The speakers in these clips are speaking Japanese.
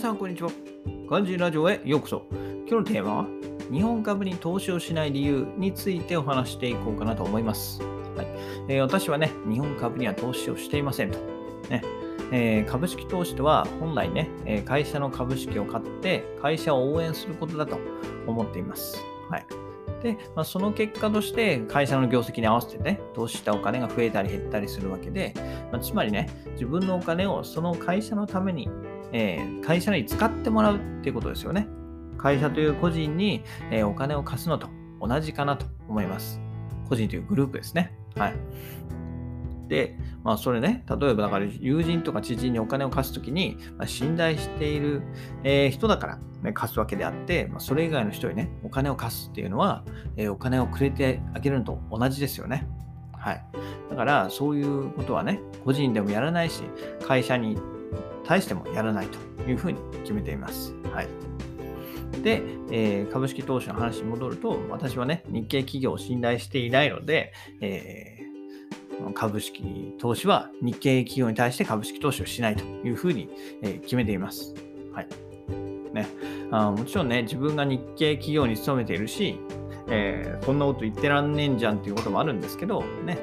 さん、こんにちは。漢字ラジオへようこそ。今日のテーマは、日本株に投資をしない理由についてお話していこうかなと思います。はいえー、私はね、日本株には投資をしていませんと。ねえー、株式投資とは本来ね、え会社の株式を買って会社を応援することだと思っています。はいで、まあ、その結果として会社の業績に合わせてね、投資したお金が増えたり減ったりするわけで、まあ、つまりね、自分のお金をその会社のために、えー、会社に使ってもらうっていうことですよね。会社という個人に、えー、お金を貸すのと同じかなと思います。個人というグループですね。はい。で、まあ、それね、例えばだから友人とか知人にお金を貸すときに、まあ、信頼している、えー、人だから、ね、貸すわけであって、まあ、それ以外の人にね、お金を貸すっていうのは、えー、お金をくれてあげるのと同じですよね。はい。だから、そういうことはね、個人でもやらないし、会社に対してもやらないというふうに決めています。はい。で、えー、株式投資の話に戻ると、私はね、日系企業を信頼していないので、えー株式投資は日系企業に対して株式投資をしないというふうに、え決めています。はい。ね。あもちろんね、自分が日系企業に勤めているし、えー、こんなこと言ってらんねえんじゃんっていうこともあるんですけど、ね。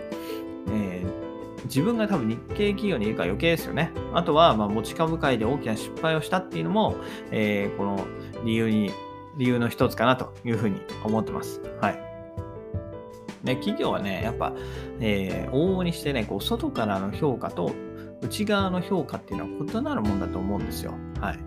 えー、自分が多分日系企業にいるから余計ですよね。あとは、ま、持ち株会で大きな失敗をしたっていうのも、えー、この理由に、理由の一つかなというふうに思ってます。はい。ね、企業はね、やっぱ、えー、往々にしてね、こう外からの評価と内側の評価っていうのは異なるもんだと思うんですよ。はい。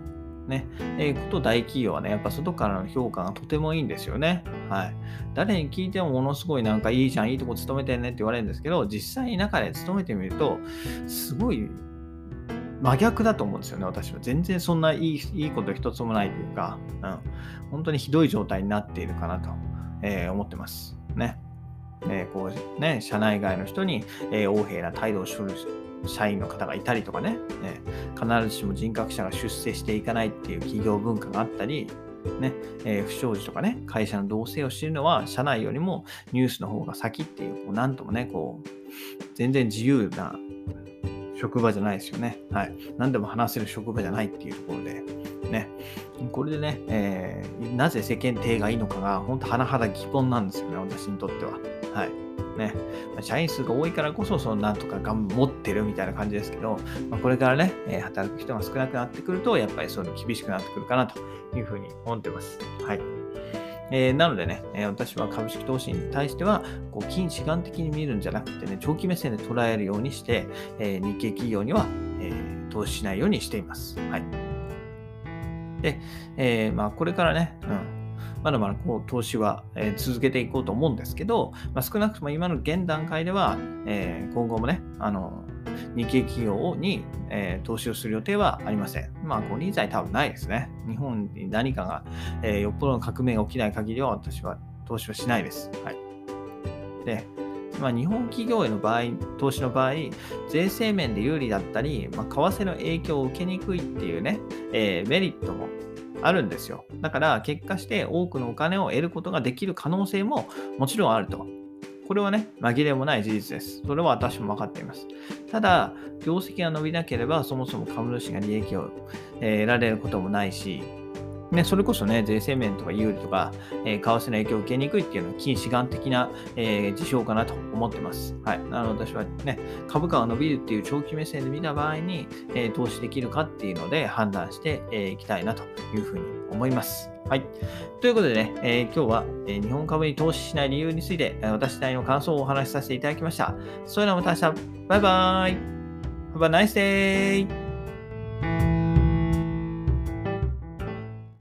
ね。えー、こと大企業はね、やっぱ外からの評価がとてもいいんですよね。はい。誰に聞いてもものすごいなんかいいじゃん、いいとこ勤めてんねって言われるんですけど、実際に中で勤めてみると、すごい真逆だと思うんですよね、私は。全然そんないいいいこと一つもないというか、うん。本当にひどい状態になっているかなと、えー、思ってます。ね。えー、こうね、社内外の人に、えー、横柄な態度をする社員の方がいたりとかね、ね必ずしも人格者が出世していかないっていう企業文化があったり、ねえー、不祥事とかね、会社の動静を知るのは、社内よりもニュースの方が先っていう、こうなんともね、こう、全然自由な職場じゃないですよね。はい。何でも話せる職場じゃないっていうところで、ね。これでね、えー、なぜ世間体がいいのかが、本当甚だ疑問なんですよね、私にとっては。はい。ね。社員数が多いからこそ、そのなんとかがん持ってるみたいな感じですけど、まあ、これからね、えー、働く人が少なくなってくると、やっぱりそういうの厳しくなってくるかなというふうに思ってます。はい。えー、なのでね、えー、私は株式投資に対しては、こう、近視眼的に見るんじゃなくてね、長期目線で捉えるようにして、え、日系企業には、え投資しないようにしています。はい。で、えまあ、これからね、うん、まだまだこう投資は、え続けていこうと思うんですけど、まあ、少なくとも今の現段階では、え今後もね、あの、日系企業に、えー、投資をする予定はありません。まあ、5人在多分ないですね。日本に何かが、えー、よっぽどの革命が起きない限りは私は投資はしないです。はい。で、まあ、日本企業への場合、投資の場合、税制面で有利だったり、まあ、為替の影響を受けにくいっていうね、えー、メリットもあるんですよ。だから結果して多くのお金を得ることができる可能性ももちろんあると。これはね、紛れもない事実です。それは私も分かっています。ただ、業績が伸びなければ、そもそも株主が利益を得られることもないし、ね、それこそね、税制面とか有利とか、えー、為替の影響を受けにくいっていうのは近視眼的な、えー、事象かなと思ってます。はい。なの私はね、株価が伸びるっていう長期目線で見た場合に、えー、投資できるかっていうので判断してい、えー、きたいなというふうに思います。はい。ということでね、えー、今日は、え、日本株に投資しない理由について、私なりの感想をお話しさせていただきました。それではまた明日、バイバーイ !Have a nice day!